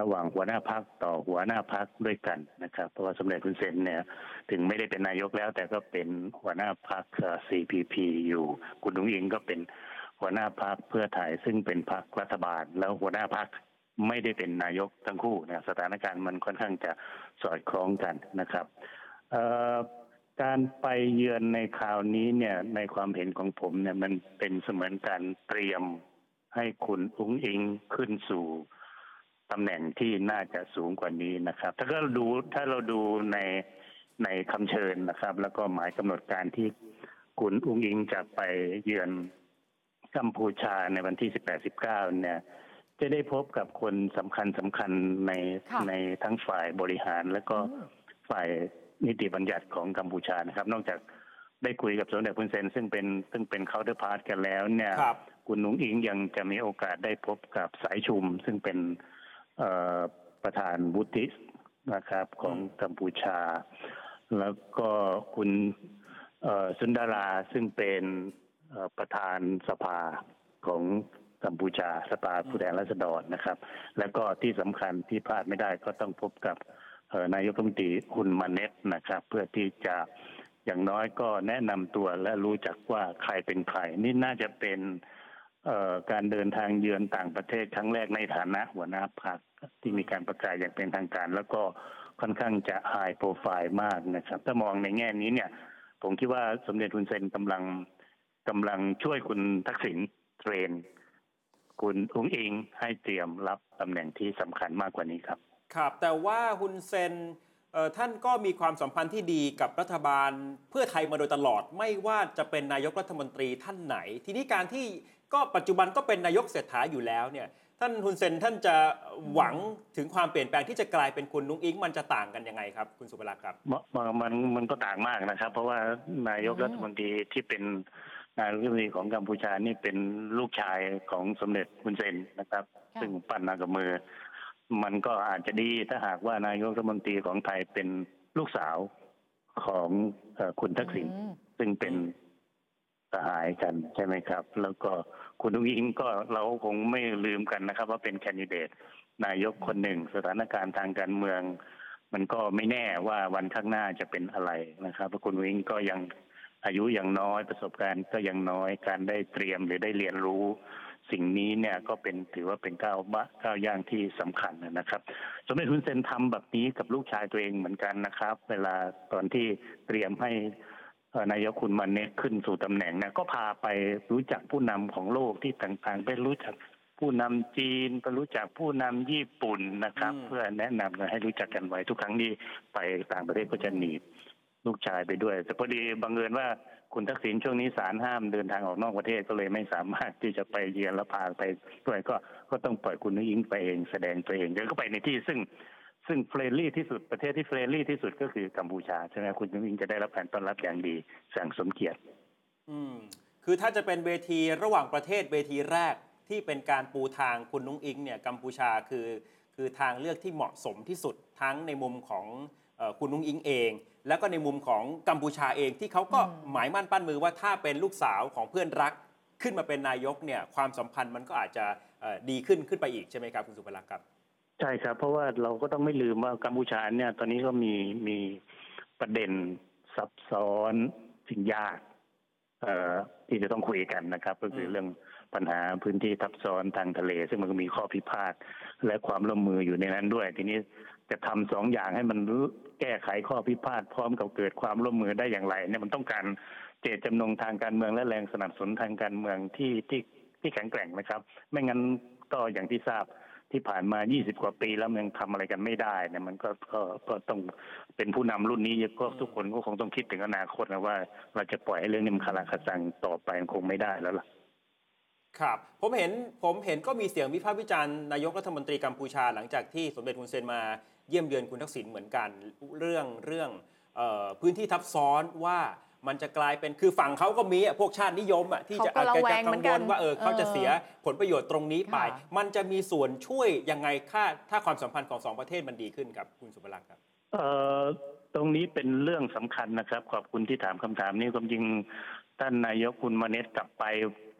ระหว่างหัวหน้าพรรคต่อหัวหน้าพรรคด้วยกันนะครับ เพราะว่าสมเด็จฮุนเซนเนี่ย ถึงไม่ได้เป็นนายกแล้ว แต่ก็เป็นหัวหน้าพัก CPP อยู่คุณนุ้งอิงก็เป็นหัวหน้าพักเพื่อไทยซึ่งเป็นพักรัฐบาล แล้วหัวหน้าพักไม่ได้เป็นนายกทั้งคู่นะสถานการณ์มันค่อนข้างจะสอดคล้องกันนะครับการไปเยือนในคราวนี้เนี่ยในความเห็นของผมเนี่ยมันเป็นเสมือนการเตรียมให้คุณอุ้งอิงขึ้นสู่ ตำแหน่งที่น่าจะสูงกว่านี้นะครับ ถ้าก็ดูถ้าเราดูในในคำเชิญนะครับ แล้วก็หมายกำหนดการที่คุณอุ๊งอิ๊งจะไปเยือนกัมพูชาในวันที่ 18-19 เนี่ย จะได้พบกับคนสำคัญสำคัญในค่ะในทั้งฝ่ายบริหาร และก็อืมฝ่ายนิติบัญญัติของกัมพูชานะครับ นอกจากได้คุยกับสมเด็จฮุนเซน ซึ่งเป็นซึ่งเป็น counterpart กันแล้วเนี่ยครับคุณอุ๊งอิ๊งยังจะมีโอกาสได้พบกับสายชุม ซึ่งเป็นเอ่อ ประธานวุฒินะครับของกัมพูชา แล้วก็คุณสุนดาราซึ่งเป็นประธานสภาของกัมพูชาสภาผู้แทนราษฎรนะครับ แล้วก็ที่สำคัญที่พลาดไม่ได้ก็ต้องพบกับนายกรัฐมนตรีคุณมาเน็ตนะครับ เพื่อที่จะอย่างน้อยก็แนะนำตัวและรู้จักว่าใครเป็นใคร นี่น่าจะเป็น การเดินทางเยือนต่างประเทศครั้งแรกในฐานะหัวหน้าพรรคที่มีการประกาศอย่างเป็นทางการ แล้วก็ค่อนข้างจะไฮโปรไฟล์มากนะครับ ถ้ามองในแง่นี้เนี่ย ผมคิดว่าสมเด็จทุนเซนกำลังกำลังช่วยคุณทักษิณเทรน คุณอุ้งอิงให้เตรียมรับตำแหน่งที่สำคัญมากกว่านี้ครับ ครับ แต่ว่าฮุนเซนท่านก็มีความสัมพันธ์ที่ดีกับรัฐบาลเพื่อไทยมาโดยตลอดไม่ว่าจะเป็นนายกรัฐมนตรีท่านไหน ทีนี้การที่ ก็ปัจจุบันก็เป็นนายกเศรษฐาอยู่แล้วเนี่ยท่านฮุนเซนท่านจะหวังถึงความเปลี่ยนแปลงที่จะกลายเป็นคุณนุ้งอิงมันจะต่างกันยังไงครับ คุณสุภลักษณ์ครับมันมันมันก็ต่างมากนะครับ เพราะว่านายกอืมรัฐมนตรีที่เป็นนายกรัฐมนตรีของกัมพูชานี่เป็นลูกชายของสมเด็จคุนเซนนะครับค่ะซึ่งปั้นมากับมือ มันก็อาจจะดีถ้าหากว่านายกรัฐมนตรีของไทยเป็นลูกสาวของเอ่อคุณทักษิณอืมซึ่งเป็น สหายกันใช่ไหมครับ แล้วก็คุณอุ้งอิงก็เราคงไม่ลืมกันนะครับ ว่าเป็นแคนดิเดตนายกคนหนึ่ง สถานการณ์ทางการเมือง มันก็ไม่แน่ว่าวันข้างหน้าจะเป็นอะไรนะครับเพราะคุณอุ้งอิงก็ยังอายุยังน้อยประสบการณ์ก็ยังน้อยการได้เตรียมหรือได้เรียนรู้ สิ่งนี้เนี่ยก็เป็นถือว่าเป็นก้าวบะก้าวย่างที่สำคัญนะครับ สมเด็จทุนเซนทำแบบนี้กับลูกชายตัวเองเหมือนกันนะครับ เวลาตอนที่เตรียมให้ นายกคุณมาเนตขึ้นสู่ตำแหน่งเนี่ยก็พาไปรู้จักผู้นำของโลกที่ต่างๆ ไปรู้จักผู้นำจีนไปรู้จักผู้นำญี่ปุ่นนะครับอืมเพื่อแนะนำกันให้รู้จักกันไว้ทุกครั้งที่ไปต่างประเทศก็จะหนีบลูกชายไปด้วย แต่พอดีบังเอิญว่าคุณทักษิณช่วงนี้ศาลห้ามเดินทางออกนอกประเทศก็เลยไม่สามารถที่จะไปเยือนและพาไปด้วยก็ก็ต้องปล่อยคุณอุ๊งอิ๊งไปเองแสดงตัวเองเดินเข้าไปในที่ซึ่ง ซึ่ง friendly ที่สุดประเทศที่ friendly ที่สุดก็คือกัมพูชาใช่ไหมคุณอุ๊งอิ๊งจะได้รับการต้อนรับอย่างดีอย่างสมเกียรติ อืม คือถ้าจะเป็นเวทีระหว่างประเทศเวทีแรกที่เป็นการปูทางคุณอุ๊งอิ๊งเนี่ยกัมพูชาคือคือทางเลือกที่เหมาะสมที่สุดทั้งในมุมของคุณอุ๊งอิ๊งเอง แล้วก็ในมุมของกัมพูชาเองที่เขาก็หมายมั่นปั้นมือว่าถ้าเป็นลูกสาวของเพื่อนรักขึ้นมาเป็นนายกเนี่ยความสัมพันธ์มันก็อาจจะดีขึ้นขึ้นไปอีกใช่ไหมครับคุณสุภลักษณ์ครับ ใช่ครับ เพราะว่าเราก็ต้องไม่ลืมว่ากัมพูชาเนี่ย ตอนนี้ก็มีมีประเด็นซับซ้อนสิ่งยากเอ่อที่จะต้องคุยกันนะครับ ก็คือเรื่องปัญหาพื้นที่ทับซ้อนทางทะเล ซึ่งมันก็มีข้อพิพาทและความร่วมมืออยู่ในนั้นด้วย ทีนี้จะทำสองอย่างให้มันแก้ไขข้อพิพาทพร้อมกับเกิดความร่วมมือได้อย่างไร เนี่ยมันต้องการเจตจำนงทางการเมืองและแรงสนับสนุนทางการเมืองที่ที่ที่แข็งแกร่งนะครับ ไม่งั้นก็อย่างที่ทราบ ที่ผ่านมา 20 กว่าปีแล้วมันยังทำอะไรกันไม่ได้เนี่ยมันก็ก็ก็ต้องเป็นผู้นำรุ่นนี้ก็ทุกคนก็คงต้องคิดถึงอนาคตนะว่า เราจะปล่อยให้เรื่องนี้มันคาราคาซังต่อไปมันคงไม่ได้แล้วล่ะครับผมเห็นผมเห็นก็มีเสียงวิพากษ์วิจารณ์นายกรัฐมนตรีกัมพูชาหลังจากที่สมเด็จฮุนเซนมาเยี่ยมเยือนคุณทักษิณเหมือนกันเรื่องเรื่องออพื้นที่ทับซ้อนว่า มันจะกลายเป็นคือฝั่งเขาก็มีอะพวกชาตินิยมอะที่จะเขาก็อาจจะระแวจะงกัเหมืงอนกัวนลว่าเออเขาจะเออเสียผลประโยชน์ตรงนี้ไปค่ะมันจะมีส่วนช่วยยังไงค่าถ้าความสัมพันธ์ของสองประเทศมันดีขึ้นครับคุณสุภลักษณ์ครับเอ่อตรงนี้เป็นเรื่องสำคัญนะครับ ขอบคุณที่ถามคำถามนี้ความจริงท่านนายกคุณมาเนตกลับไป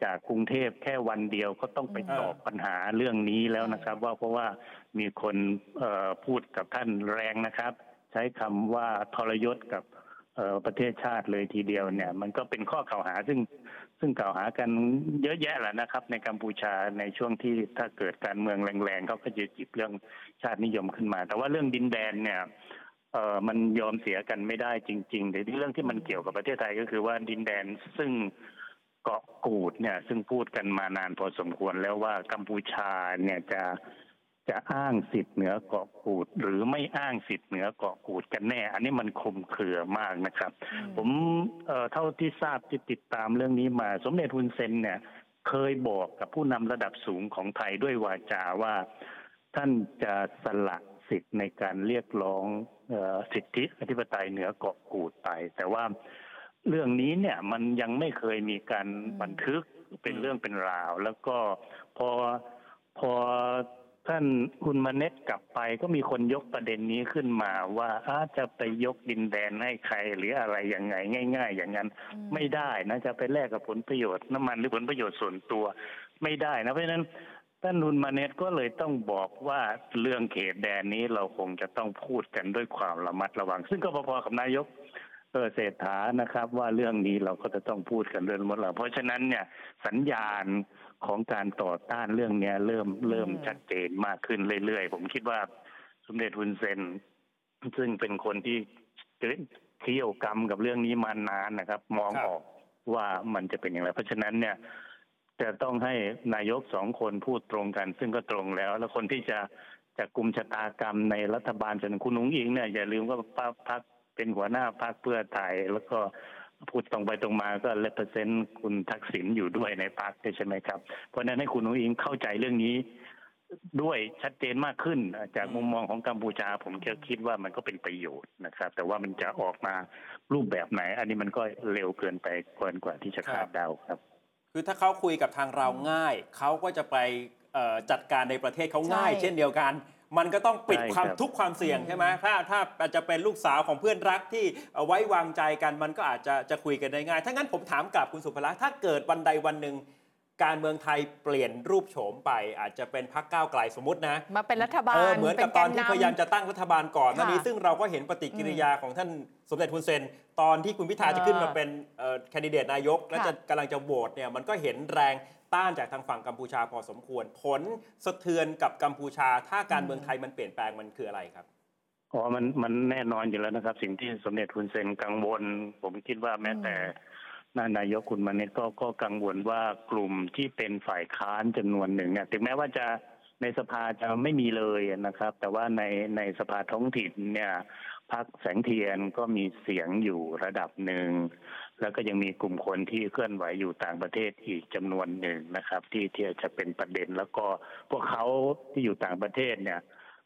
จากกรุงเทพแค่วันเดียวก็ต้องไปอืมตอบปัญหาเรื่องนี้แล้วนะครับ ว่าเพราะว่ามีคนเอ่อพูดกับท่านแรงนะครับ ใช้คำว่าทรยศกับเอ่อ ประเทศชาติเลยทีเดียวเนี่ย มันก็เป็นข้อกล่าวหาซึ่งซึ่งกล่าวหากันเยอะแยะแหละนะครับ ในกัมพูชาในช่วงที่ถ้าเกิดการเมืองแรงๆเขาก็จะจิบเรื่องชาตินิยมขึ้นมา แต่ว่าเรื่องดินแดนเนี่ยเออมันยอมเสียกันไม่ได้จริงๆแต่ที่เรื่องที่มันเกี่ยวกับประเทศไทยก็คือว่าดินแดนซึ่งเกาะกูดเนี่ยซึ่งพูดกันมานานพอสมควรแล้วว่ากัมพูชาเนี่ยจะ จะอ้างสิทธิ์เหนือเกาะกูด หรือไม่อ้างสิทธิ์เหนือเกาะกูดกันแน่ อันนี้มันคลุมเครือมากนะครับ ผมเอ่อเท่าที่ทราบที่ติดตามเรื่องนี้มา สมเด็จฮุนเซนเนี่ย เคยบอกกับผู้นำระดับสูงของไทยด้วยวาจาว่า ท่านจะสละสิทธิ์ในการเรียกร้องเออสิทธิอธิปไตยเหนือเกาะกูดไป แต่ว่าเรื่องนี้เนี่ยมันยังไม่เคยมีการบันทึกเป็นเรื่องเป็นราว แล้วก็พอพอ ท่านคุณมาเน็ตกลับไปก็มีคนยกประเด็นนี้ขึ้นมาว่าอาจะไปยกดินแดนให้ใครหรืออะไรยังไงง่าย ๆ อย่างนั้น ไม่ได้นะจะไปแลกกับผลประโยชน์น้ำมันหรือผลประโยชน์ส่วนตัวไม่ได้นะเพราะฉะนั้นท่านนุนมาเนตก็เลยต้องบอกว่าเรื่องเขตแดนนี้เราคงจะต้องพูดกันด้วยความระมัดระวัง ซึ่งก็พอๆกับนายกเออเศรษฐานะครับ ว่าเรื่องนี้เราก็จะต้องพูดกันด้วยระมัดระวังเพราะฉะนั้นเนี่ยสัญญาณ ของการต่อต้านเรื่องเนี้ย เริ่มเริ่มชัดเจนมากขึ้นเรื่อยๆ ผมคิดว่าสมเด็จฮุนเซน ซึ่งเป็นคนที่เคี่ยวกรรมกับเรื่องนี้มานานนะครับ มองครับออกว่ามันจะเป็นอย่างไร เพราะฉะนั้นเนี่ยจะต้องให้นายกสองคนพูดตรงกัน ซึ่งก็ตรงแล้ว แล้วคนที่จะจะกลุ่มชะตากรรมในรัฐบาลส่วนคุณนุ้งอิงเนี่ยอย่าลืมว่าพรรคพักเป็นหัวหน้าพรรคเพื่อไทยแล้วก็ พูดตรงไปตรงมาก็เลเปอร์เซนต์คุณทักษิณอยู่ด้วยในพรรคด้วยใช่ไหมครับ เพราะฉะนั้นให้คุณนุ้งอิงเข้าใจเรื่องนี้ด้วยชัดเจนมากขึ้นจากมุมมองของกัมพูชา ผมก็คิดว่ามันก็เป็นประโยชน์นะครับ แต่ว่ามันจะออกมารูปแบบไหน อันนี้มันก็เร็วเกินไปเกินกว่าที่จะคาดเดาครับ คือถ้าเขาคุยกับทางเราง่าย เขาก็จะไปเอ่อจัดการในประเทศเขาง่ายใช่เช่นเดียวกัน มันก็ต้องปิดใช่ความครับทุกข์ความเสี่ยงใช่ไหมถ้าถ้าอาจจะเป็นลูกสาวของเพื่อนรักที่เอ่อไว้วางใจกันมันก็อาจจะจะคุยกันได้ง่าย ถ้างั้นผมถามกลับคุณสุภลักษณ์ถ้าเกิดวันใดวันหนึ่ง การเมืองไทยเปลี่ยนรูปโฉมไป อาจจะเป็นพรรคก้าวไกลสมมตินะมาเป็นรัฐบาเอลอเหมือนกับตอนที่เป็แกนนำพยายามจะตั้งรัฐบาลก่อนหน้านี้ค่ะซึ่งเราก็เห็นปฏิกิริยาของท่านสมเด็จฮุนเซน ตอนที่คุณพิธาจะขึ้นมาเป็นแคนดิเดตนายก และจะกำลังจะโหวตเนี่ยมันก็เห็นแรงต้านจากทางฝั่งกัมพูชาพอสมควร ผลสะเทือนกับกัมพูชา ถ้าการเมืองไทยมันเปลี่ยนแปลงมันคืออะไรครับอ๋อมันมันแน่นอนอยู่แล้วนะครับ สิ่งที่สมเด็จฮุนเซนกังวล ผมคิดว่าแม้แต่ นานายกคุณมาเนตก็ก็กังวลว่ากลุ่มที่เป็นฝ่ายค้านจำนวนหนึ่งเนี่ยถึงแม้ว่าจะในสภาจะไม่มีเลยนะครับ แต่ว่าในในสภาท้องถิ่นเนี่ยพักแสงเทียนก็มีเสียงอยู่ระดับหนึ่ง แล้วก็ยังมีกลุ่มคนที่เคลื่อนไหวอยู่ต่างประเทศอีกจำนวนหนึ่งนะครับ ที่ที่จะเป็นประเด็นแล้วก็พวกเขาที่อยู่ต่างประเทศเนี่ย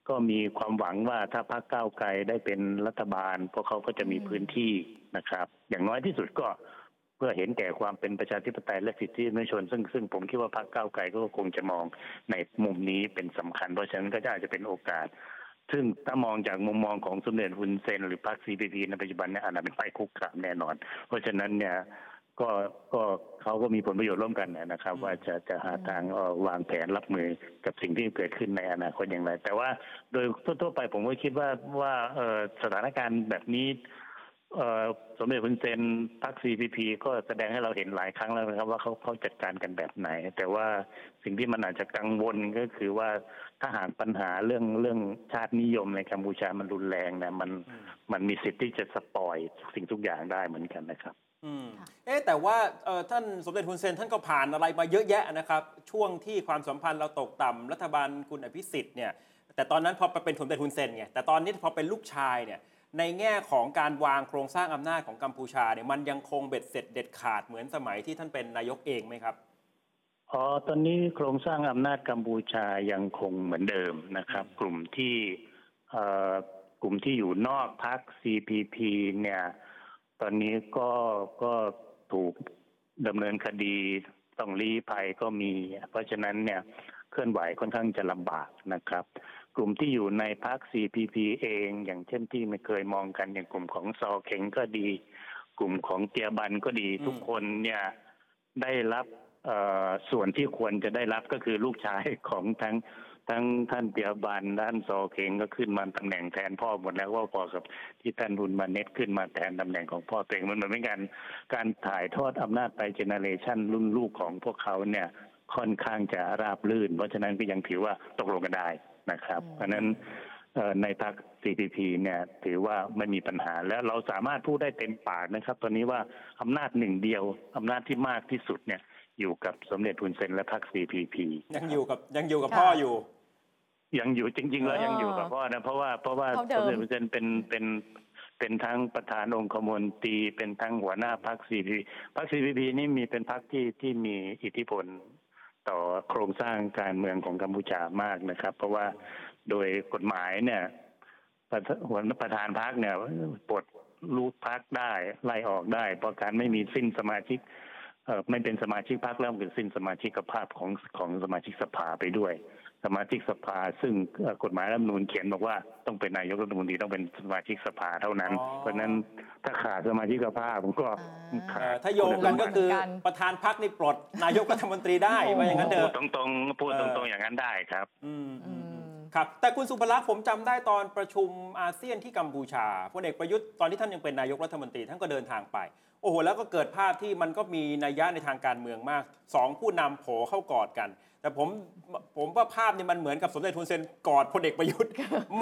ก็มีความหวังว่าถ้าพรรคก้าวไกลได้เป็นรัฐบาล พวกเขาก็จะมีพื้นที่นะครับ อย่างน้อยที่สุดก็ เพื่อเห็นแก่ความเป็นประชาธิปไตยและสิทธิมนุษยชน ซึ่งซึ่งผมคิดว่าพรรคก้าวไกลก็คงจะมองในมุมนี้เป็นสำคัญ เพราะฉะนั้นก็อาจจะเป็นโอกาส ซึ่งถ้ามองจากมุมมองของสมเด็จฮุนเซน หรือพรรค CPP ในปัจจุบันเนี่ยอาจจะเป็นฝ่ายคุกคามแน่นอน เพราะฉะนั้นเนี่ยก็ก็เขาก็มีผลประโยชน์ร่วมกันนะครับ ว่าจะจะหาทางวางแผนรับมือกับสิ่งที่เกิดขึ้นในอนาคตอย่างไร แต่ว่าโดยทั่วๆไปผมก็คิดว่าว่าสถานการณ์แบบนี้ สมเด็จฮุนเซนพรรค CPP ก็แสดงให้เราเห็นหลายครั้งแล้วนะครับ ว่าเขาเขาจัดการกันแบบไหน แต่ว่าสิ่งที่มันอาจจะกังวลก็คือว่าถ้าหากปัญหาเรื่องเรื่องชาตินิยมในกัมพูชามันรุนแรงนะมันมันมีสิทธิ์ที่จะสปอยสิ่งทุกอย่างได้เหมือนกันนะครับอืมค่ะเอ๊ะแต่ว่าเอ่อท่านสมเด็จฮุนเซนท่านก็ผ่านอะไรมาเยอะแยะนะครับ ช่วงที่ความสัมพันธ์เราตกต่ำรัฐบาลคุณอภิสิทธิ์เนี่ยแต่ตอนนั้นพอเป็นสมเด็จฮุนเซนไงแต่ตอนนี้พอเป็นลูกชายเนี่ย ในแง่ของการวางโครงสร้างอำนาจของกัมพูชาเนี่ยมันยังคงเบ็ดเสร็จเด็ดขาดเหมือนสมัยที่ท่านเป็นนายกเองไหมครับอ๋อตอนนี้โครงสร้างอำนาจกัมพูชายังคงเหมือนเดิมนะครับ กลุ่มที่กลุ่มที่อยู่นอกพรรค CPP เนี่ย ตอนนี้ก็ก็ถูกดำเนินคดีต้องลี้ภัยก็มี เพราะฉะนั้นเนี่ยเคลื่อนไหวค่อนข้างจะลำบากนะครับ กลุ่มที่อยู่ในพรรค CPP เอง อย่างเช่นที่ไม่เคยมองกันอย่างกลุ่มของซอเข็งก็ดี กลุ่มของเตียบันก็ดีอืมทุกคนเนี่ยได้รับเอ่อส่วนที่ควรจะได้รับก็คือลูกชายของทั้งทั้งท่านเตียบันด้านซอเข็งก็ขึ้นมาตำแหน่งแทนพ่อหมดแล้วว่าพอกับที่ท่านบุญมาเน็ตขึ้นมาแทนตำแหน่งของพ่อตัวเองมันเหมือนเป็นการการถ่ายทอดอำนาจไปเจเนเรชันรุ่นลูกของพวกเขาเนี่ยค่อนข้างจะราบลื่น เพราะฉะนั้นก็ยังถือว่าตกลงกันได้ นะครับ เพราะฉะนั้นเอ่อในพรรค CPP เนี่ยถือว่าไม่มีปัญหาแล้วเราสามารถพูดได้เต็มปากนะครับ ตอนนี้ว่าอำนาจหนึ่งเดียวอำนาจที่มากที่สุดเนี่ย อยู่กับสมเด็จทุนเซนและพรรค CPP ยังอยู่กับยังอยู่กับค่ะพ่ออยู่ ยังอยู่จริง ๆ แล้วเออยังอยู่กับพ่อนะเพราะว่าเพราะว่าเท่าเดิสมมเด็จทุนเซนเป็นเป็นเป็นทั้งประธานองคมนตรีเป็นทั้งหัวหน้าพรรค CPP พรรค CPP นี่มีเป็นพรรคที่ที่มีอิทธิพล ต่อโครงสร้างการเมืองของกัมพูชามากนะครับ เพราะว่าโดยกฎหมายเนี่ยหัวน้าประธานพักเนี่ยปลดลูกพักได้ไล่ออกได้ เพราะการไม่มีสิ้นสมาชิกไม่เป็นสมาชิกพรรคแล้วเกิดสิ้นสมาชิกภาพของของสมาชิกสภาไปด้วย มาชิกสภา ซึ่งเอ่อกฎหมายรัฐธรรมนูญเขียนบอกว่าต้องเป็นนายกรัฐมนตรีต้องเป็นสมาชิกสภาเท่านั้นอ๋อเพราะฉะนั้นถ้าขาดสมาชิกภาพผมก็อ่าขาเอ่อดถ้าโยงกันก็คือเหมือนกันประธานพักนี่ปลดนายกรัฐมนตรีได้ว่าอย่างนั้นเถพูดอะตรงๆพูดเอตอรงๆอย่างนั้นได้ครับ อืมอืมอืม ครับ แต่คุณสุภลักษณ์ผมจำได้ตอนประชุมอาเซียนที่กัมพูชาพลเอกประยุทธ์ตอนที่ท่านยังเป็นนายกรัฐมนตรีท่านก็เดินทางไป โอ้โห แล้วก็เกิดภาพที่มันก็มีนัยยะในทางการเมืองมากสองผู้นำโผเข้ากอดกัน แต่ผมผมว่าภาพนี่มันเหมือนกับสมเด็จทุนเซนกอดพลเอกประยุทธ์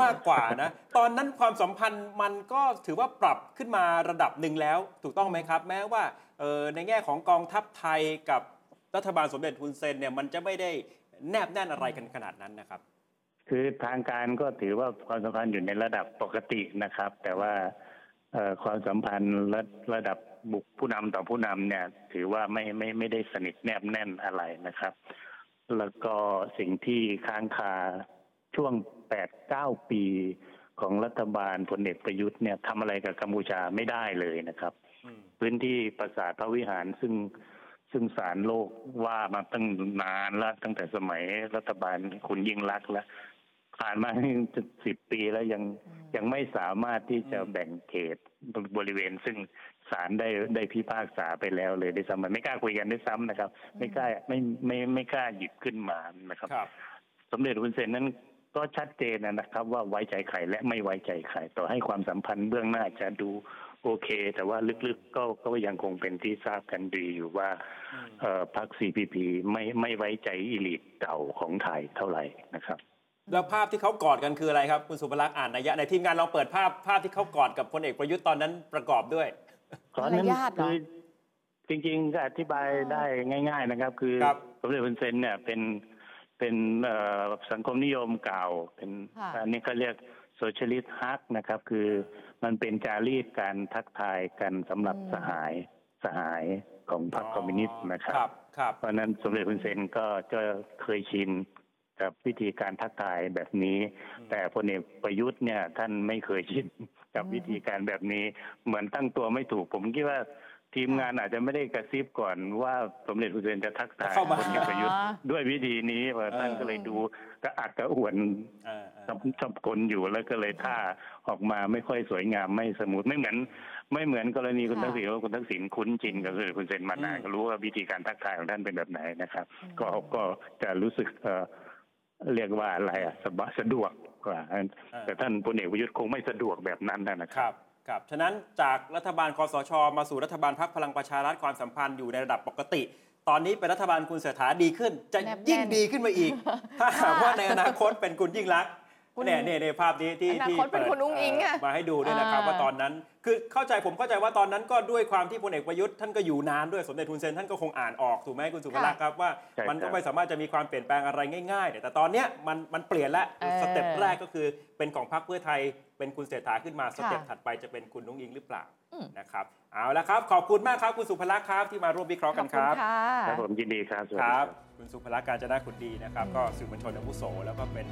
มากกว่านะตอนนั้นความสัมพันธ์มันก็ถือว่าปรับขึ้นมาระดับหนึ่งแล้ว ถูกต้องไหมครับ แม้ว่าเอ่อในแง่ของกองทัพไทยกับรัฐบาลสมเด็จทุนเซนเนี่ยมันจะไม่ได้แนบแน่นอะไรกันขนาดนั้นนะครับ คือทางการก็ถือว่าความสัมพันธ์อยู่ในระดับปกตินะครับ แต่ว่าเอ่อความสัมพันธ์ระระดับบุคผู้นำต่อผู้นำเนี่ย ถือว่าไม่ไม่ไม่ได้สนิทแนบแน่นอะไรนะครับ แล้วก็สิ่งที่ค้างคาช่วงแปดเก้าปีของรัฐบาลพลเอกประยุทธ์เนี่ยทำอะไรกับกัมพูชาไม่ได้เลยนะครับอืมพื้นที่ปราสาทพระวิหารซึ่งซึ่งสารโลกว่ามาตั้งนานแล้วตั้งแต่สมัยรัฐบาลคุณยิ่งรักษณ์แล้ว ผ่านมาจะสิบปีแล้วยังยังไม่สามารถที่จะแบ่งเขตบริเวณซึ่งศาลได้ได้พิพากษาไปแล้วเลยด้วยซ้ำมันไม่กล้าคุยกันด้วยซ้ำนะครับ ไม่กล้าไม่ไม่ไม่กล้าหยิบขึ้นมานะครับครับ สมเด็จฮุนเซนนั้นก็ชัดเจนนะครับ ว่าไว้ใจใครและไม่ไว้ใจใครต่อให้ความสัมพันธ์เบื้องหน้าจะดูโอเค แต่ว่าลึกๆก็ก็ยังคงเป็นที่ทราบกันดีอยู่ว่าเอ่อพรรค CPP ไม่ไม่ไว้ใจอีลิทเก่าของไทยเท่าไหร่นะครับ แล้วภาพที่เขากอดกันคืออะไรครับ คุณสุภลักษณ์อ่านนัยยะในทีมงานลองเปิดภาพภาพที่เขากอดกับพลเอกประยุทธ์ตอนนั้นประกอบด้วยตอนนั้นมารยาทเหรอคือจริงๆก็อธิบายได้ง่าย ๆนะครับ คือครับสมเด็จพระเซนเนี่ยเป็นเป็นเอ่อสังคมนิยมเก่าเป็นค่ะอันนี้เขาเรียก socialist hug นะครับ คือมันเป็นจารีตการทักทายกันสำหรับอืมสหายสสหายของพรรคคอมมิวนิสต์นะครับครับครับเพราะฉะนั้นสมเด็จฮุนเซนก็จะเคยชิน กับวิธีการทักทายแบบนี้ แต่พลเอกประยุทธ์เนี่ยท่านไม่เคยชินกับวิธีการแบบนี้ เหมือนตั้งตัวไม่ถูก ผมคิดว่าทีมงานอาจจะไม่ได้กระซิบก่อนว่าสมเด็จฮุนเซนจะทักทายเข้ามาพลเอกประยุทธ์อ๋อด้วยวิธีนี้ว่าท่านก็เลยดูกระอักกระอ่วนเออเออสับสับกลอยู่แล้วก็เลยท่าออกมาไม่ค่อยสวยงามไม่สมูทไม่เหมือนไม่เหมือนกรณีคุณค่ะทักษิณว่าคุณทักษิณคุ้นชินกับคุณเซนมานานก็รู้ว่าวิธีการทักทายของท่านเป็นแบบไหนนะครับ ก็ก็จะรู้สึกเอ่อ เรียกว่าอะไรอะสบายสะดวกกว่า แต่ท่านพลเอกประยุทธ์คงไม่สะดวกแบบนั้นนะคครับรับครับฉะนั้นจากรัฐบาลคอสช มาสู่รัฐบาลพรรคพลังประชารัฐความสัมพันธ์อยู่ในระดับปกติ ตอนนี้เป็นรัฐบาลคุณเศรษฐาดีขึ้น จะแนบแน่นยิ่งดีขึ้นมาอีก ถ้าหากว่าในอนาคตเป็นคุณยิ่งรักษณ์คุณ เนี่ยเนี่ยเนี่ยภาพนี้ที่อนาที่คตเป็นปิดคุณอุ้งอิ๊งอะมาให้ดูด้วยนะครับอ่า ว่าตอนนั้น คือเข้าใจผมเข้าใจว่าตอนนั้นก็ด้วยความที่พลเอกประยุทธ์ท่านก็อยู่นานด้วยสมเด็จทุนเซนท่านก็คงอ่านออกถูกไหมคุณสุภลักษณ์ครับว่า ใช่ครับมันก็ไม่สามารถจะมีความเปลี่ยนแปลงอะไรง่ายๆแต่ตอนเนี้ยมันมันเปลี่ยนแล้วเออสเต็ปแรกก็คือเป็นของพรรคเพื่อไทยเป็นคุณเศรษฐาขึ้นมาสเต็ปค่ะถัดไปจะเป็นคุณนุ้งอิงหรือเปล่าอืม นะครับเอาละครับขอบคุณมากครับคุณสุภลักษณ์ครับที่มาร่วมวิเคราะห์ขกัอบนคุคณรับ ค่ะ ครับผมยินดีครับสวัสคดี รัครับบคุณสุภลักษณ์การจนะขุนดีนะครับ ก็สื่อมวลชนอาวุโส แล้วก็เป็น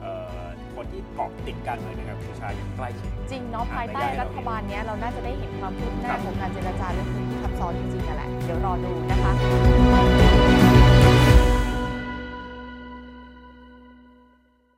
เอ่อ คนที่เกาะติดการเมืองนะครับผู้ชายอย่างใกล้ชิด จริงเนาะภายใต้อ่านไม่ได้รัฐบาลเนี้ยเราน่าจะได้เห็นความคืบหคน้ารับของการเจรจาเรื่องนี้ที่ทับซ้อนจริงๆนั่นแหละ เดี๋ยวรอดูนะคะ